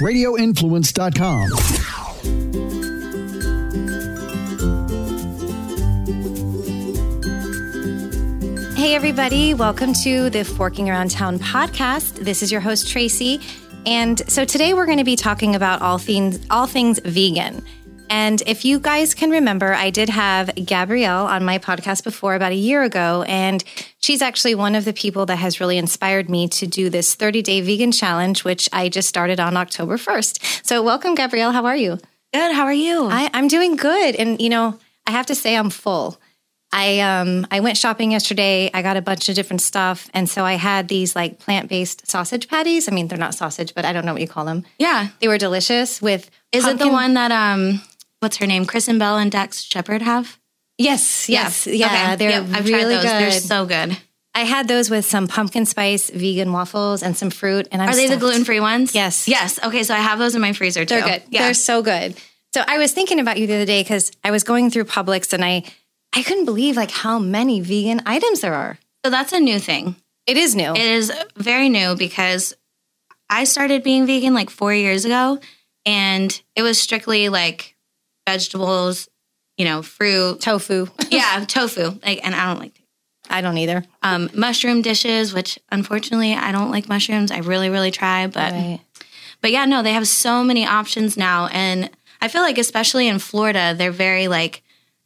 radioinfluence.com. Hey, everybody. Welcome to the Forking Around Town podcast. This is your host, Tracy. And so today we're going to be talking about all things, all things vegan. And if you guys can remember, I did have Gabrielle on my podcast before about a year ago. And she's actually one of the people that has really inspired me to do this 30 day vegan challenge, which I just started on October 1st. So welcome, Gabrielle. How are you? Good. How are you? I, I'm doing good. And, you know, I have to say I'm full. I um I went shopping yesterday. I got a bunch of different stuff, and so I had these like plant based sausage patties. I mean, they're not sausage, but I don't know what you call them. yeah. They were delicious. With Is it the one that um what's her name? Kristen Bell and Dax Shepard have? Yes, yes, yeah. Okay. They're Yep, I've really tried those. good. They're so good. I had those with some pumpkin spice vegan waffles and some fruit. And I'm Are they the gluten free ones? Yes. Yes. Okay, so I have those in my freezer too. They're good. Yeah. They're so good. So I was thinking about you the other day because I was going through Publix and I I couldn't believe like how many vegan items there are. so that's a new thing. It is new. It is very new because I started being vegan like four years ago, and it was strictly like vegetables, you know, fruit. Tofu. Yeah, tofu. Like, and I don't like I don't either. um, mushroom dishes, which unfortunately I don't like mushrooms. I really, really try, but Right. but yeah, no, they have so many options now, and I feel like especially in Florida, they're very like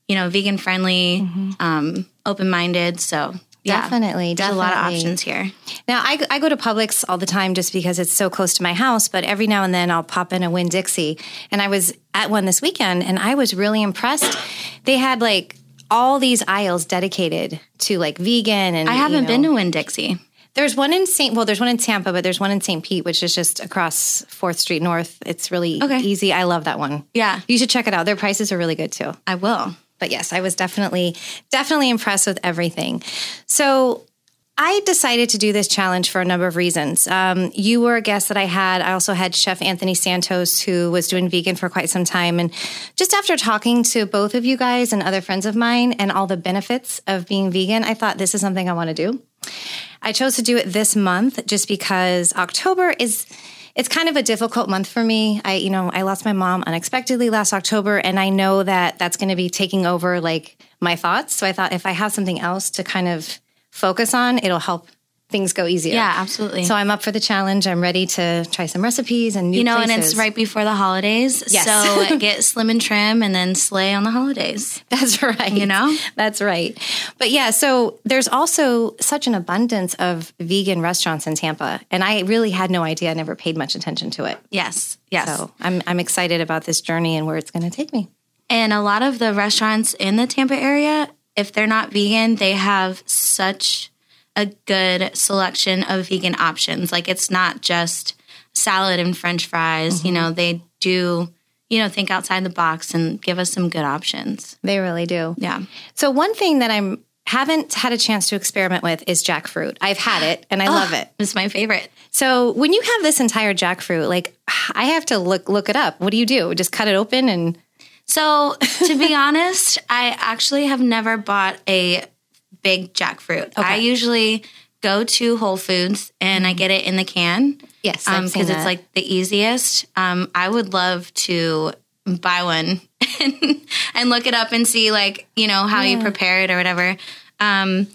you know vegan friendly, um, open minded. So yeah, Definitely, there's a lot of options here. Now, I, I go to Publix all the time just because it's so close to my house, but every now and then I'll pop in a Winn Dixie. And I was at one this weekend and I was really impressed. They had like all these aisles dedicated to like vegan and I haven't you know, been to Winn Dixie. There's one in St. Well, there's one in Tampa, but there's one in St. Pete, which is just across Fourth Street North. It's really Okay. easy. I love that one. Yeah, You should check it out. Their prices are really good too. I will. But yes, I was definitely definitely impressed with everything. So I decided to do this challenge for a number of reasons. Um, you were a guest that I had. I also had Chef Anthony Santos, who was doing vegan for quite some time. And just after talking to both of you guys and other friends of mine and all the benefits of being vegan, I thought this is something I want to do. I chose to do it this month just because October is it's kind of a difficult month for me. I you know, I lost my mom unexpectedly last October and I know that that's going to be taking over like my thoughts. So I thought if I have something else to kind of focus on, it'll help things go easier. Yeah, absolutely. So I'm up for the challenge. I'm ready to try some recipes and new you know, and it's right before the holidays. Yes. So get slim and trim, and then slay on the holidays. That's right. You know? That's right. But yeah, so there's also such an abundance of vegan restaurants in Tampa. And I really had no idea. I never paid much attention to it. Yes, yes. So I'm I'm excited about this journey and where it's going to take me. And a lot of the restaurants in the Tampa area, if they're not vegan, they have such a good selection of vegan options. Like it's not just salad and french fries, you mm-hmm. know, they do, you know, think outside the box and give us some good options. They really do. Yeah. So one thing that I'm haven't had a chance to experiment with is jackfruit. I've had it and I oh, love it. It's my favorite. So when you have this entire jackfruit, like I have to look look it up. What do you do? Just cut it open and So, to be honest, I actually have never bought a big jackfruit. I usually go to Whole Foods and I get it in the can. Yes, um, because it's like the easiest. Um, I would love to buy one and, and look it up and see like you know how you prepare it or whatever. Um,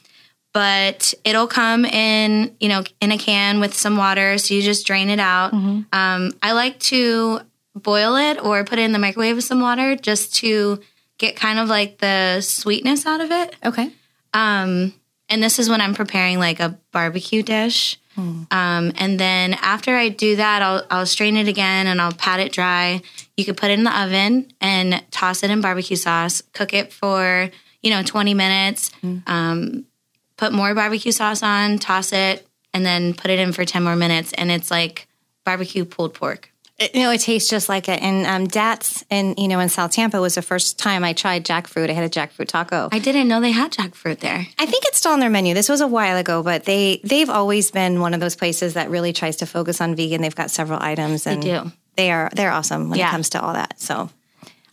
but it'll come in you know in a can with some water, so you just drain it out. Mm-hmm. Um, I like to boil it or put it in the microwave with some water just to get kind of like the sweetness out of it. okay. Um, and this is when I'm preparing like a barbecue dish. Um, and then after I do that, I'll, I'll strain it again and I'll pat it dry. You could put it in the oven and toss it in barbecue sauce, cook it for, you know, 20 minutes, um, put more barbecue sauce on, toss it, and then put it in for 10 more minutes. And it's like barbecue pulled pork. It, you know, it tastes just like it. And um, Datz, and you know, in South Tampa was the first time I tried jackfruit. I had a jackfruit taco. I didn't know they had jackfruit there. I think it's still on their menu. This was a while ago, but they they've always been one of those places that really tries to focus on vegan. They've got several items, and do. They are they're awesome when Yeah. it comes to all that. So,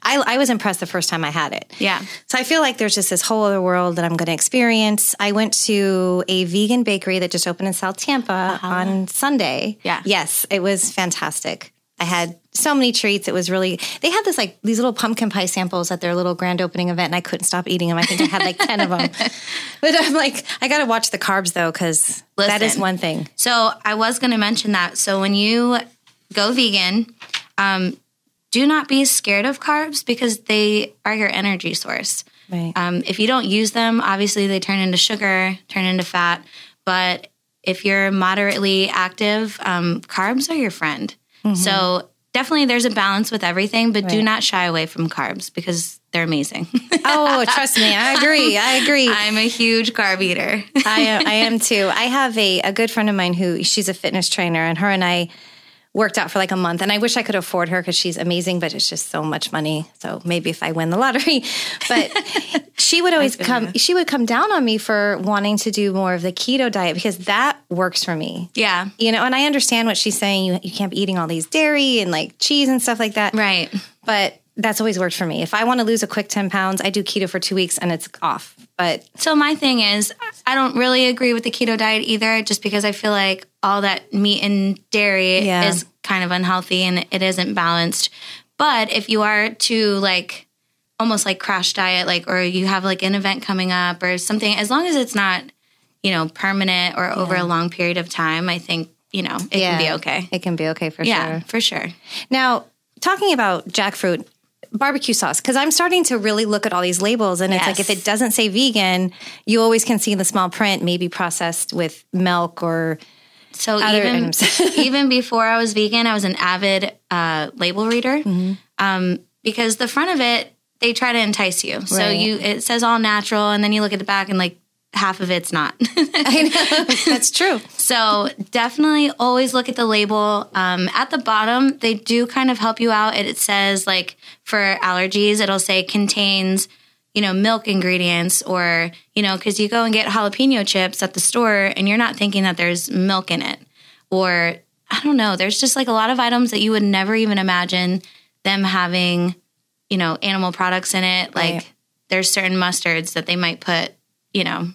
I I was impressed the first time I had it. Yeah. So I feel like there's just this whole other world that I'm going to experience. I went to a vegan bakery that just opened in South Tampa on Sunday. Yeah. Yes, it was fantastic. I had so many treats. It was really, they had this like these little pumpkin pie samples at their little grand opening event, and I couldn't stop eating them. I think I had like 10 of them. But I'm like, I got to watch the carbs though, because that is one thing. So I was going to mention that. So when you go vegan, um, do not be scared of carbs because they are your energy source. Right. Um, if you don't use them, obviously they turn into sugar, turn into fat. But if you're moderately active, um, carbs are your friend. So mm-hmm. definitely there's a balance with everything, but do not shy away from carbs because they're amazing. oh, trust me. I agree. I agree. I'm a huge carb eater. I am, I am too. I have a, a good friend of mine who she's a fitness trainer, and her and I worked out for like a month. And I wish I could afford her because she's amazing, but it's just so much money. So maybe if I win the lottery, but she would always come. She would come down on me for wanting to do more of the keto diet because that works for me. yeah. You know, and I understand what she's saying. You, you can't be eating all these dairy and like cheese and stuff like that. Right. But that's always worked for me. If I want to lose a quick 10 pounds, I do keto for two weeks and it's off. But So my thing is, I don't really agree with the keto diet either, just because I feel like all that meat and dairy Yeah. is kind of unhealthy and it isn't balanced. But if you are to like almost like crash diet, like or you have like an event coming up or something, as long as it's not, you know, permanent or over a long period of time, I think, you know, it can be okay. It can be okay for Yeah, sure. for sure. Now, talking about jackfruit barbecue sauce, because I'm starting to really look at all these labels, and it's like if it doesn't say vegan, you always can see in the small print, maybe processed with milk or So Other even items. even before I was vegan, I was an avid uh, label reader Mm-hmm. um, because the front of it they try to entice you. So Right. you it says all natural, and then you look at the back and like half of it's not. I know that's true. so definitely always look at the label. Um, at the bottom, they do kind of help you out. It, it says like for allergies, it'll say contains you know milk ingredients or you know because you go and get jalapeno chips at the store and you're not thinking that there's milk in it or i don't know there's just like a lot of items that you would never even imagine them having you know animal products in it like Right. there's certain mustards that they might put you know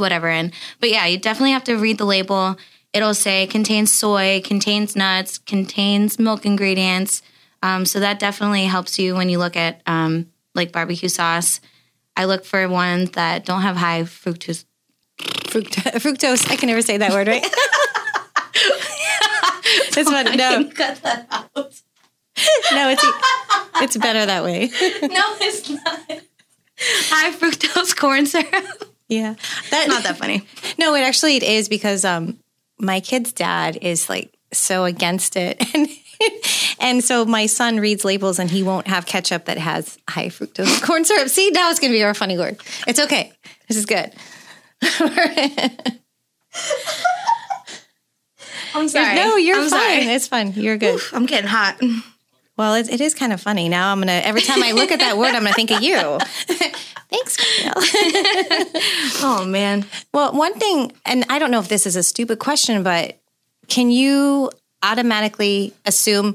whatever in but yeah you definitely have to read the label it'll say contains soy contains nuts contains milk ingredients um, so that definitely helps you when you look at um, like barbecue sauce i look for ones that don't have high fructose Fructose. fructose. I can never say that word right. it's fun. No, cut that out no, it's it's better that way. no it's not high fructose corn syrup Yeah, That's not that funny No, it actually it is because um my kid's dad is like so against it and and so my son reads labels and he won't have ketchup that has high fructose corn syrup. See, now it's gonna be our funny word. It's okay. This is good. i'm sorry No, you're I'm fine. sorry. It's fine. You're good. i'm getting hot Well, it, it is kind of funny. Now I'm gonna every time I look at that word, I'm gonna think of you. Thanks, oh man Well, one thing, and I don't know if this is a stupid question, but can you automatically assume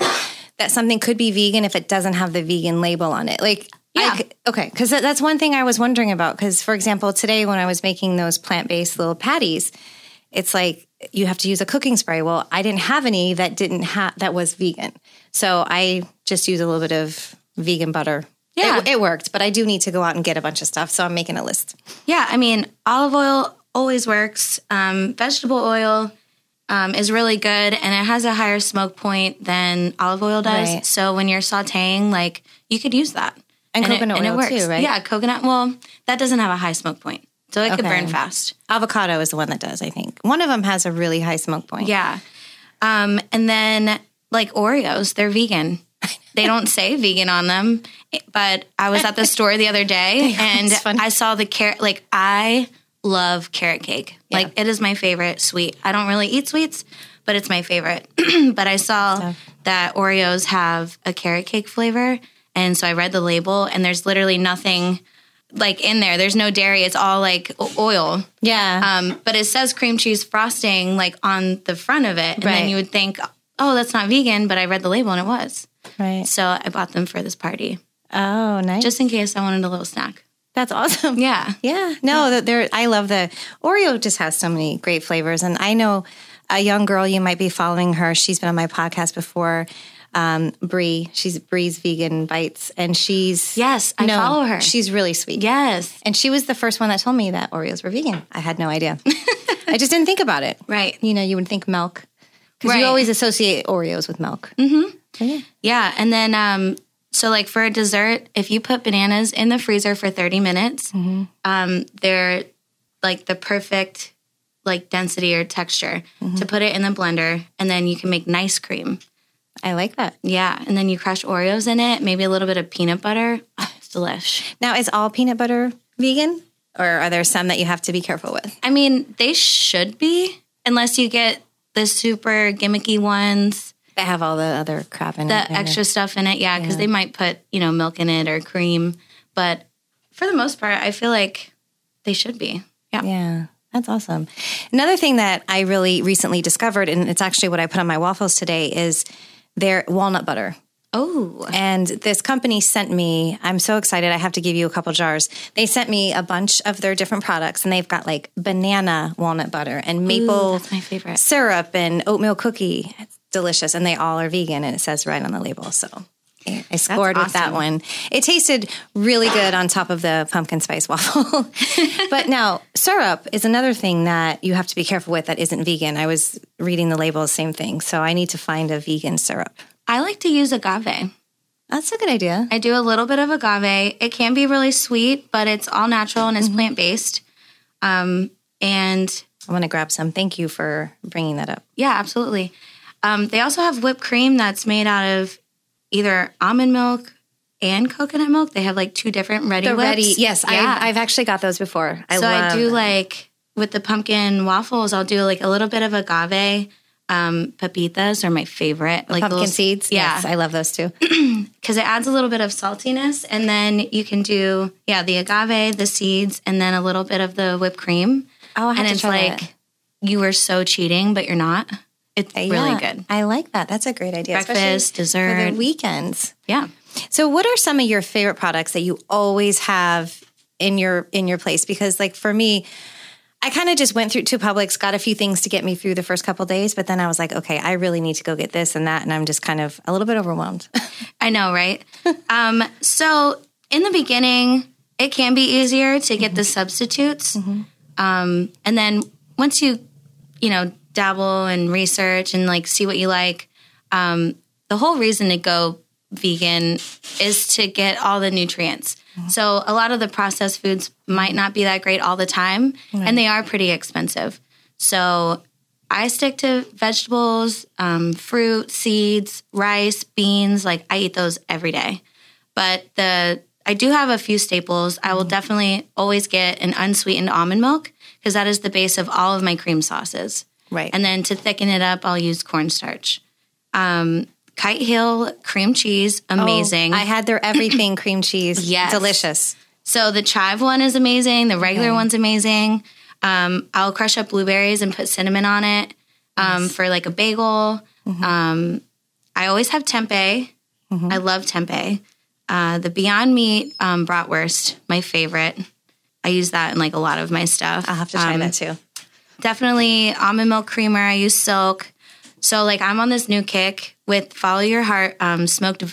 that something could be vegan if it doesn't have the vegan label on it? Like, Yeah. c- okay, because that's one thing I was wondering about. Because, for example, today when I was making those plant based little patties, it's like you have to use a cooking spray. Well, I didn't have any that didn't have that was vegan, so I just use a little bit of vegan butter. Yeah. it, it worked, but I do need to go out and get a bunch of stuff, so I'm making a list. Yeah, I mean, olive oil always works. Um, vegetable oil um, is really good, and it has a higher smoke point than olive oil does. Right. So when you're sautéing, like you could use that, And it- coconut oil too, right? Yeah, coconut. Well, that doesn't have a high smoke point, so it could burn fast. Avocado is the one that does, I think. One of them has a really high smoke point. Yeah, um, and then like Oreos, they're vegan. They don't say vegan on them, but I was at the store the other day and I saw the carrot. Like I love carrot cake. Like it is my favorite sweet. I don't really eat sweets, but it's my favorite. but I saw that Oreos have a carrot cake flavor, and so I read the label, and there's literally nothing like in there. There's no dairy. It's all like oil. Yeah. Um, but it says cream cheese frosting like on the front of it, and Right. then you would think, oh, that's not vegan. But I read the label and it was. Right. So I bought them for this party Oh, nice. just in case I wanted a little snack. That's awesome. Yeah. Yeah. No, that there I love the Oreo just has so many great flavors and I know a young girl, you might be following her. She's been on my podcast before. Um, Bree, she's Bree's Vegan Bites, and she's Yes, I follow her. She's really sweet. Yes. And she was the first one that told me that Oreos were vegan. I had no idea. I just didn't think about it. Right. You know, you would think milk because Right. you always associate Oreos with milk. Mm-hmm. Yeah, and then um, so like for a dessert, if you put bananas in the freezer for thirty minutes, um, they're like the perfect like density or texture to put it in the blender, and then you can make nice cream. I like that. Yeah, and then you crush Oreos in it, maybe a little bit of peanut butter. Ah, it's delish. Now, is all peanut butter vegan, or are there some that you have to be careful with? I mean, they should be, unless you get the super gimmicky ones, They have all the other crap in the it. The extra stuff in it. Yeah, because they might put you know milk in it or cream, but for the most part, I feel like they should be. Yeah. Yeah, that's awesome. Another thing that I really recently discovered, and it's actually what I put on my waffles today, is their walnut butter. Oh, And this company sent me, I'm so excited. I have to give you a couple jars. They sent me a bunch of their different products, and they've got like banana walnut butter and maple favorite. syrup and oatmeal cookie. It's delicious. And they all are vegan, and it says right on the label. So I scored with that one. It tasted really good on top of the pumpkin spice waffle. but now, syrup is another thing that you have to be careful with that isn't vegan. I was reading the label, same thing. So I need to find a vegan syrup. I like to use agave. That's a good idea. I do a little bit of agave. It can be really sweet, but it's all natural and it's Mm-hmm. plant based. Um, and I want to grab some. Thank you for bringing that up. yeah, absolutely. Um, they also have whipped cream that's made out of either almond milk and coconut milk. They have like two different ready The whips. ready, yes, Yeah. I've, I've actually got those before. I so I do like with the pumpkin waffles, I'll do like a little bit of agave. Um, pepitas are my favorite. Like pumpkin those- seeds. Yeah. Yes, I love those too. because it adds a little bit of saltiness. And then you can do, yeah, the agave, the seeds, and then a little bit of the whipped cream. Oh, I have and to it's try like that. you were so cheating, but you're not. It's really Yeah, good. I like that. That's a great idea. Breakfast, especially dessert. for the weekends. Yeah. So, what are some of your favorite products that you always have in your in your place? Because, like for me, I kind of just went through to Publix, got a few things to get me through the first couple days, but then I was like, okay, I really need to go get this and that, and I'm just kind of a little bit overwhelmed. I know, right? um, so in the beginning, it can be easier to get the substitutes. Um, and then once you, you know, dabble and research and like see what you like, um, the whole reason to go vegan is to get all the nutrients. So a lot of the processed foods might not be that great all the time, and they are pretty expensive. So I stick to vegetables, um, fruit, seeds, rice, beans. Like I eat those every day. But the I do have a few staples. I will definitely always get an unsweetened almond milk because that is the base of all of my cream sauces. right. And then to thicken it up, I'll use cornstarch. Um, Kite Hill cream cheese, amazing. Oh, I had their everything cream cheese. Yes. Delicious. So the chive one is amazing. The regular one's amazing. Um, I'll crush up blueberries and put cinnamon on it um, for like a bagel. Um, I always have tempeh. I love tempeh. Uh, the Beyond Meat um, bratwurst, my favorite. I use that in like a lot of my stuff. I'll have to try Um, that too. Definitely almond milk creamer. I use silk. So like I'm on this new kick with Follow Your Heart um, smoked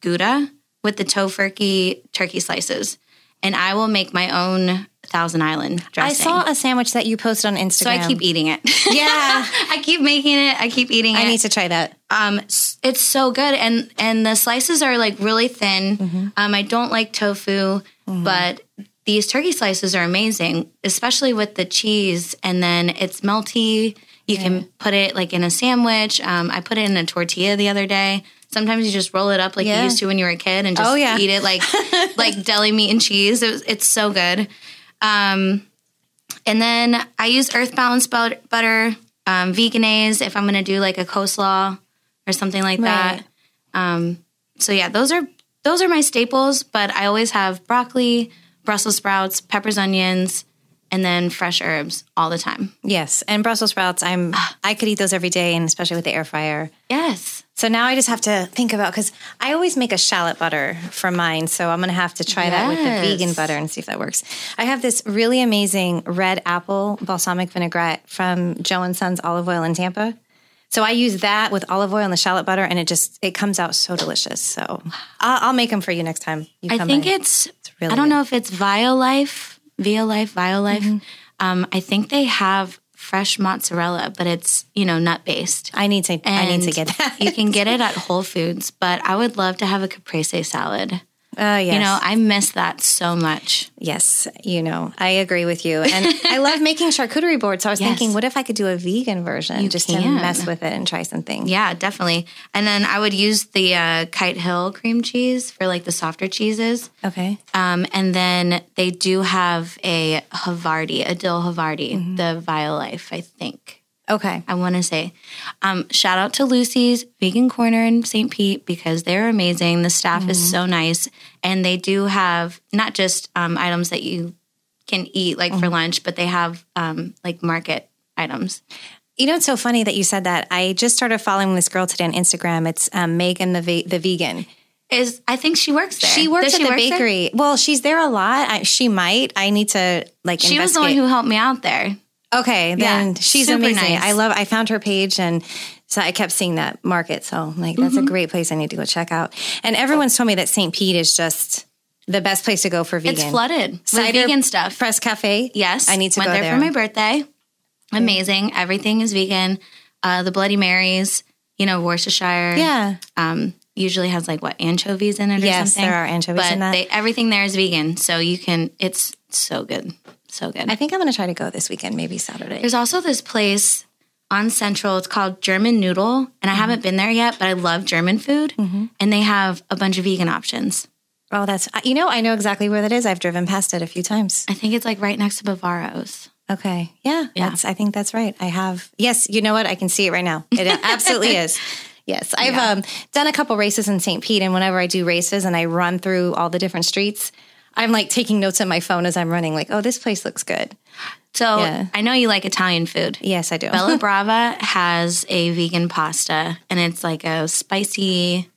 Gouda with the Tofurky turkey slices, and I will make my own Thousand Island dressing. I saw a sandwich that you posted on Instagram. so I keep eating it. Yeah. I keep making it. I keep eating it. I need to try that. Um, it's so good, and and the slices are like really thin. Um, I don't like tofu, but these turkey slices are amazing, especially with the cheese, and then it's melty. You can put it like in a sandwich. Um, I put it in a tortilla the other day. Sometimes you just roll it up like Yeah. you used to when you were a kid, and just Oh, yeah. eat it like like deli meat and cheese. It was, it's so good. Um, and then I use Earth Balance butter, um, Vegenaise if I'm going to do like a coleslaw or something like that. Um, so yeah, those are those are my staples. But I always have broccoli, Brussels sprouts, peppers, onions, and then fresh herbs all the time. Yes, and Brussels sprouts. I'm. Ah. I could eat those every day, and especially with the air fryer. Yes, So now I just have to think about because I always make a shallot butter for mine. So I'm going to have to try that with the vegan butter and see if that works. I have this really amazing red apple balsamic vinaigrette from Joe and Sons olive oil in Tampa. So I use that with olive oil and the shallot butter, and it just it comes out so delicious. So I'll, I'll make them for you next time. You I think by. it's, really I don't good. know if it's Violife, Violife, Violife. Mm-hmm. Um, I think they have fresh mozzarella, but it's, you know, nut based. I need to I need to get that. you can get it at Whole Foods, but I would love to have a caprese salad. Uh, yes. You know, I miss that so much. Yes, you know, I agree with you. And I love making charcuterie boards. So I was Yes. thinking, what if I could do a vegan version you just to mess with it and try something? Yeah, definitely. And then I would use the uh, Kite Hill cream cheese for like the softer cheeses. Okay. Um, and then they do have a Havarti, a dill Havarti, Mm-hmm. the Violife, I think. Okay. I want to say. Um, shout out to Lucy's Vegan Corner in St. Pete because they're amazing. The staff Mm-hmm. is so nice. And they do have not just um, items that you can eat like Mm-hmm. for lunch, but they have um, like market items. You know, it's so funny that you said that. I just started following this girl today on Instagram. It's um, Megan the ve- the vegan. Is I think she works there. She works Does at she the work there? bakery. Well, she's there a lot. I, she might. I need to like. She was the one who helped me out there. Okay, then Yeah, she's amazing. nice. I love. I found her page and. So I kept seeing that market. So I'm like, that's Mm-hmm. a great place I need to go check out. And everyone's told me that St. Pete is just the best place to go for vegan. It's flooded with Cider vegan stuff. Press Cafe. Yes, I need to went go there, there. for my birthday. Amazing. Everything is vegan. Uh, the Bloody Marys, you know, Worcestershire. Yeah. Um, usually has like what anchovies in it or Yes, something. there are anchovies but in that. They, everything there is vegan, so you can. It's so good, so good. I think I'm going to try to go this weekend, maybe Saturday. There's also this place on Central. It's called German Noodle, and Mm-hmm. I haven't been there yet, but I love German food, and they have a bunch of vegan options. Oh, that's you know I know exactly where that is. I've driven past it a few times. I think it's like right next to Bavaro's. Okay, yeah, Yeah. That's, I think that's right. I have. Yes, you know what? I can see it right now. It absolutely is. Yes, I've um, done a couple races in St. Pete, and whenever I do races and I run through all the different streets, I'm like taking notes on my phone as I'm running. Like, oh, this place looks good. So Yeah. I know you like Italian food. Yes, I do. Bella Brava has a vegan pasta and it's like a spicy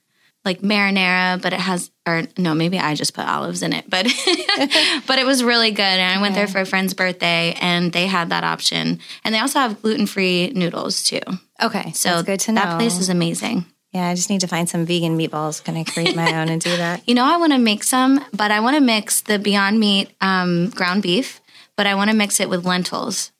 like marinara, but it has or no, maybe I just put olives in it, but but it was really good. And I went there for a friend's birthday and they had that option. And they also have gluten-free noodles too. okay, So good to know. That place is amazing. Yeah, I just need to find some vegan meatballs. Going to create my own and do that. You know, I want to make some, but I want to mix the Beyond Meat um, ground beef, but I want to mix it with lentils.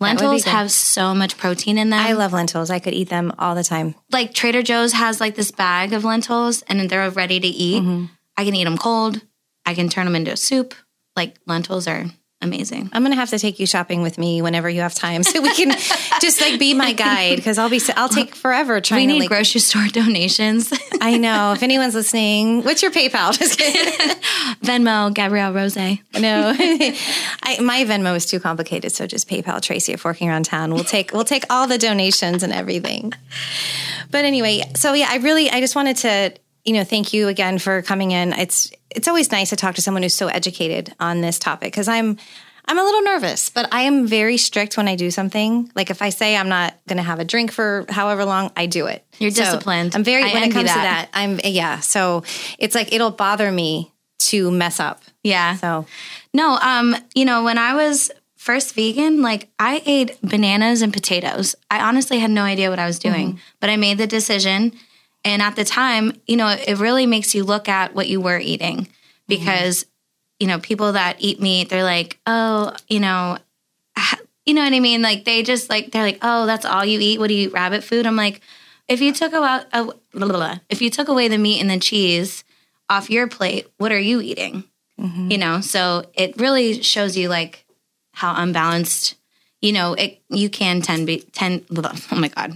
Lentils have so much protein in them. I love lentils. I could eat them all the time. like Trader Joe's has like this bag of lentils and they're ready to eat. Mm-hmm. I can eat them cold. I can turn them into a soup. Like lentils are amazing. I'm gonna have to take you shopping with me whenever you have time, so we can just like be my guide because I'll be I'll take forever trying We to need like. grocery store donations. I know if anyone's listening, what's your PayPal? Just kidding. Venmo, Gabrielle Rose. No, I, my Venmo is too complicated, so just PayPal Tracy at Forking Around Town. We'll take we'll take all the donations and everything. But anyway, so yeah, I really I just wanted to you know thank you again for coming in. It's it's always nice to talk to someone who's so educated on this topic because I'm I'm a little nervous, but I am very strict when I do something. Like if I say I'm not going to have a drink for however long, I do it. You're So disciplined. I'm very I when it comes to that. that. I'm yeah. So it's like it'll bother me to mess up. Yeah. So No, um, you know, when I was first vegan, like I ate bananas and potatoes. I honestly had no idea what I was doing, Mm-hmm. but I made the decision. And at the time, you know, it really makes you look at what you were eating because, you know, people that eat meat, they're like, oh, you know, ah," you know what I mean? Like they just like, they're like, oh, that's all you eat. What do you eat? Rabbit food? I'm like, if you took out, uh, if you took away the meat and the cheese off your plate, what are you eating? you know so it really shows you like how unbalanced you know it you can tend be tend oh my god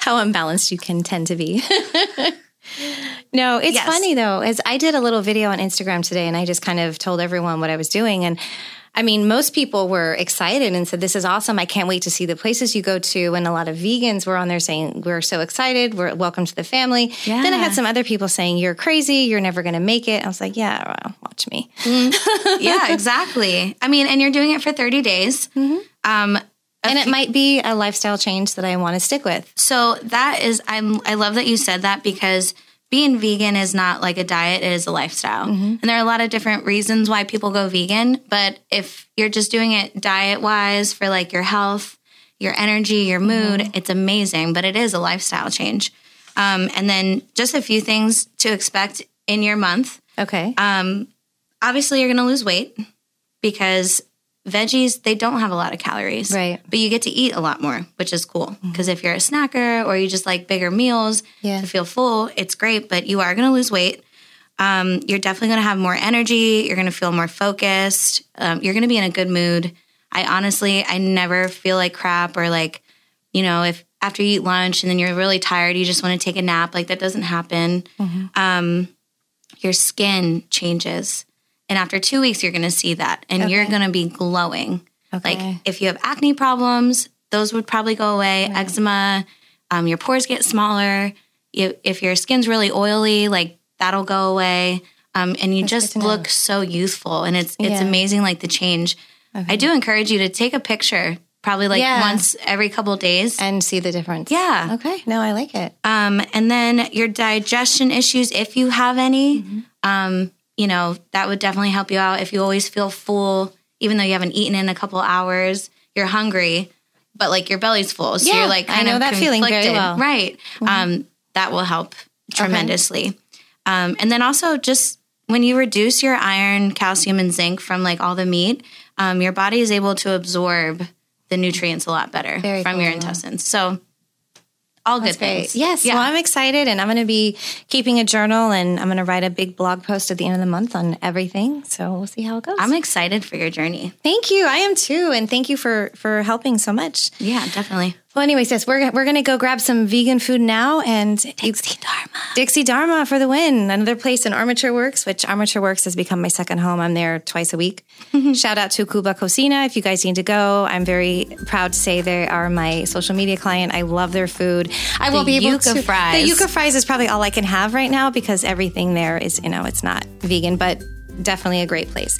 how unbalanced you can tend to be. no, it's Yes. funny though, as I did a little video on Instagram today and I just kind of told everyone what I was doing. And I mean, most people were excited and said, This is awesome. I can't wait to see the places you go to. And a lot of vegans were on there saying, We're so excited. We're welcome to the family. Then I had some other people saying, You're crazy. You're never going to make it. I was like, Yeah, well, watch me. yeah exactly i mean and you're doing it for 30 days um and it might be a lifestyle change that I want to stick with. So that is, I'm, I love that you said that because being vegan is not like a diet, it is a lifestyle. And there are a lot of different reasons why people go vegan. But if you're just doing it diet wise for like your health, your energy, your mood, it's amazing. But it is a lifestyle change. Um, and then just a few things to expect in your month. Okay. Um, obviously, you're going to lose weight because veggies they don't have a lot of calories, Right. But you get to eat a lot more, which is cool. Because if you're a snacker or you just like bigger meals Yeah. to feel full, it's great. But you are going to lose weight. Um, you're definitely going to have more energy. You're going to feel more focused. Um, you're going to be in a good mood. I honestly, I never feel like crap or like, you know, if after you eat lunch and then you're really tired, you just want to take a nap. Like that doesn't happen. Um, your skin changes. And after two weeks, you're going to see that and you're going to be glowing. Okay. Like if you have acne problems, those would probably go away. Eczema, um, your pores get smaller. You, if your skin's really oily, like that'll go away. Um, and you just to know. look so youthful. And it's, it's Yeah. amazing, like the change. I do encourage you to take a picture, probably like Yeah. once every couple days. and see the difference. Yeah. Okay. No, I like it. Um, and then your digestion issues, if you have any, Mm-hmm. um, you know, that would definitely help you out. If you always feel full, even though you haven't eaten in a couple hours, you're hungry, but like your belly's full. So Yeah, you're like I know of that feeling very well. Mm-hmm. Right. Um, that will help tremendously. Um, and then also just when you reduce your iron, calcium, and zinc from like all the meat, um, your body is able to absorb the nutrients a lot better Very from your intestines. So all good things. Yes. Yeah. Well, I'm excited and I'm going to be keeping a journal and I'm going to write a big blog post at the end of the month on everything. So we'll see how it goes. I'm excited for your journey. thank you. I am too. And thank you for, for helping so much. Yeah, definitely. Well, anyways, sis, we're, we're going to go grab some vegan food now and Dixie Dharma. Dixie Dharma for the win. Another place in Armature Works, which Armature Works has become my second home. I'm there twice a week. Mm-hmm. Shout out to Cuba Cocina if you guys need to go. I'm very proud to say they are my social media client. I love their food. I will The be able yuca to. fries. The yuca fries is probably all I can have right now because everything there is, you know, it's not vegan, but definitely a great place.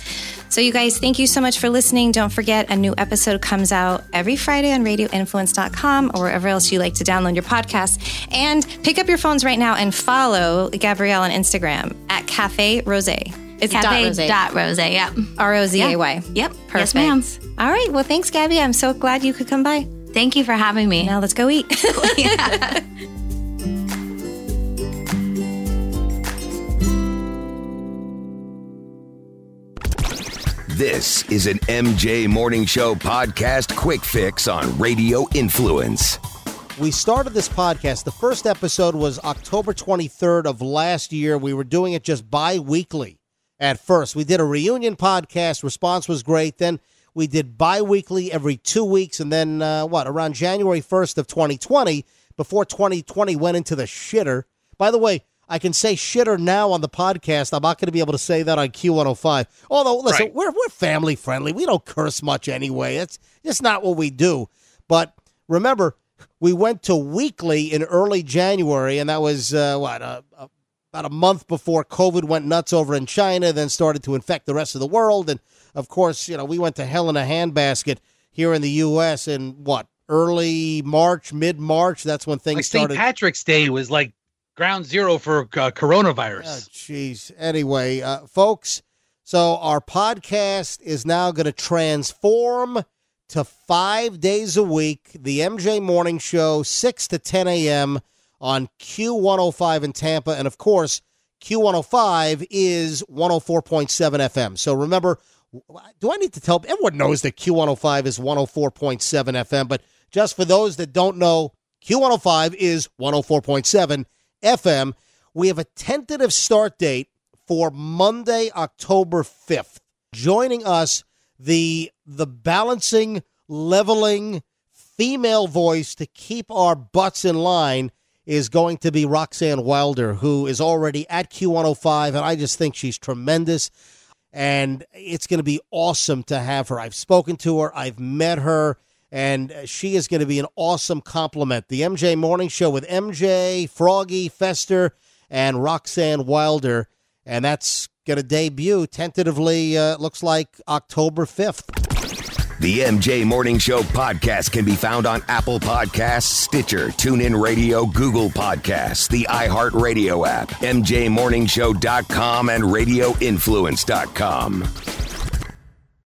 So, you guys, thank you so much for listening. Don't forget, a new episode comes out every Friday on radioinfluence.com or wherever else you like to download your podcast. And pick up your phones right now and follow Gabrielle on Instagram at Cafe Rose. It's Cafe dot rose. dot rose. Yep. R O Z A Y. Yep. Perfect. Yes, ma'am. All right. Well, thanks, Gabby. I'm so glad you could come by. Thank you for having me. Now let's go eat. This is an MJ Morning Show podcast quick fix on Radio Influence. We started this podcast. The first episode was October 23rd of last year. We were doing it just bi weekly at first. We did a reunion podcast. Response was great. Then we did bi weekly every two weeks. And then, uh, what, around January 1st of 2020, before 2020 went into the shitter. By the way, I can say shitter now on the podcast. I'm not going to be able to say that on Q105. Although, listen, Right. we're, we're family friendly. We don't curse much anyway. That's just not what we do. But remember, we went to weekly in early January, and that was, uh, what, uh, uh, about a month before COVID went nuts over in China, then started to infect the rest of the world. And of course, you know, we went to hell in a handbasket here in the U.S. in what, early March, mid March? That's when things Like St. started. Patrick's Day was like ground zero for uh, coronavirus. Oh, jeez. Anyway, uh, folks, so our podcast is now going to transform to five days a week. The MJ Morning Show, 6 to 10 a.m. on Q105 in Tampa. And of course, Q105 is 104.7 FM. So remember, do I need to tell everyone knows that Q105 is 104.7 FM, but just for those that don't know, Q105 is 104.7 FM. We have a tentative start date for Monday, October 5th. Joining us, the the balancing, leveling female voice to keep our butts in line is going to be Roxanne Wilder, who is already at Q105, and I just think she's tremendous and it's going to be awesome to have her. I've spoken to her, I've met her, and she is going to be an awesome compliment. The MJ Morning Show with MJ, Froggy, Fester, and Roxanne Wilder, and that's going to debut tentatively, uh, looks like October 5th. The MJ Morning Show podcast can be found on Apple Podcasts, Stitcher, TuneIn Radio, Google Podcasts, the iHeartRadio app, MJMorningshow.com, and RadioInfluence.com.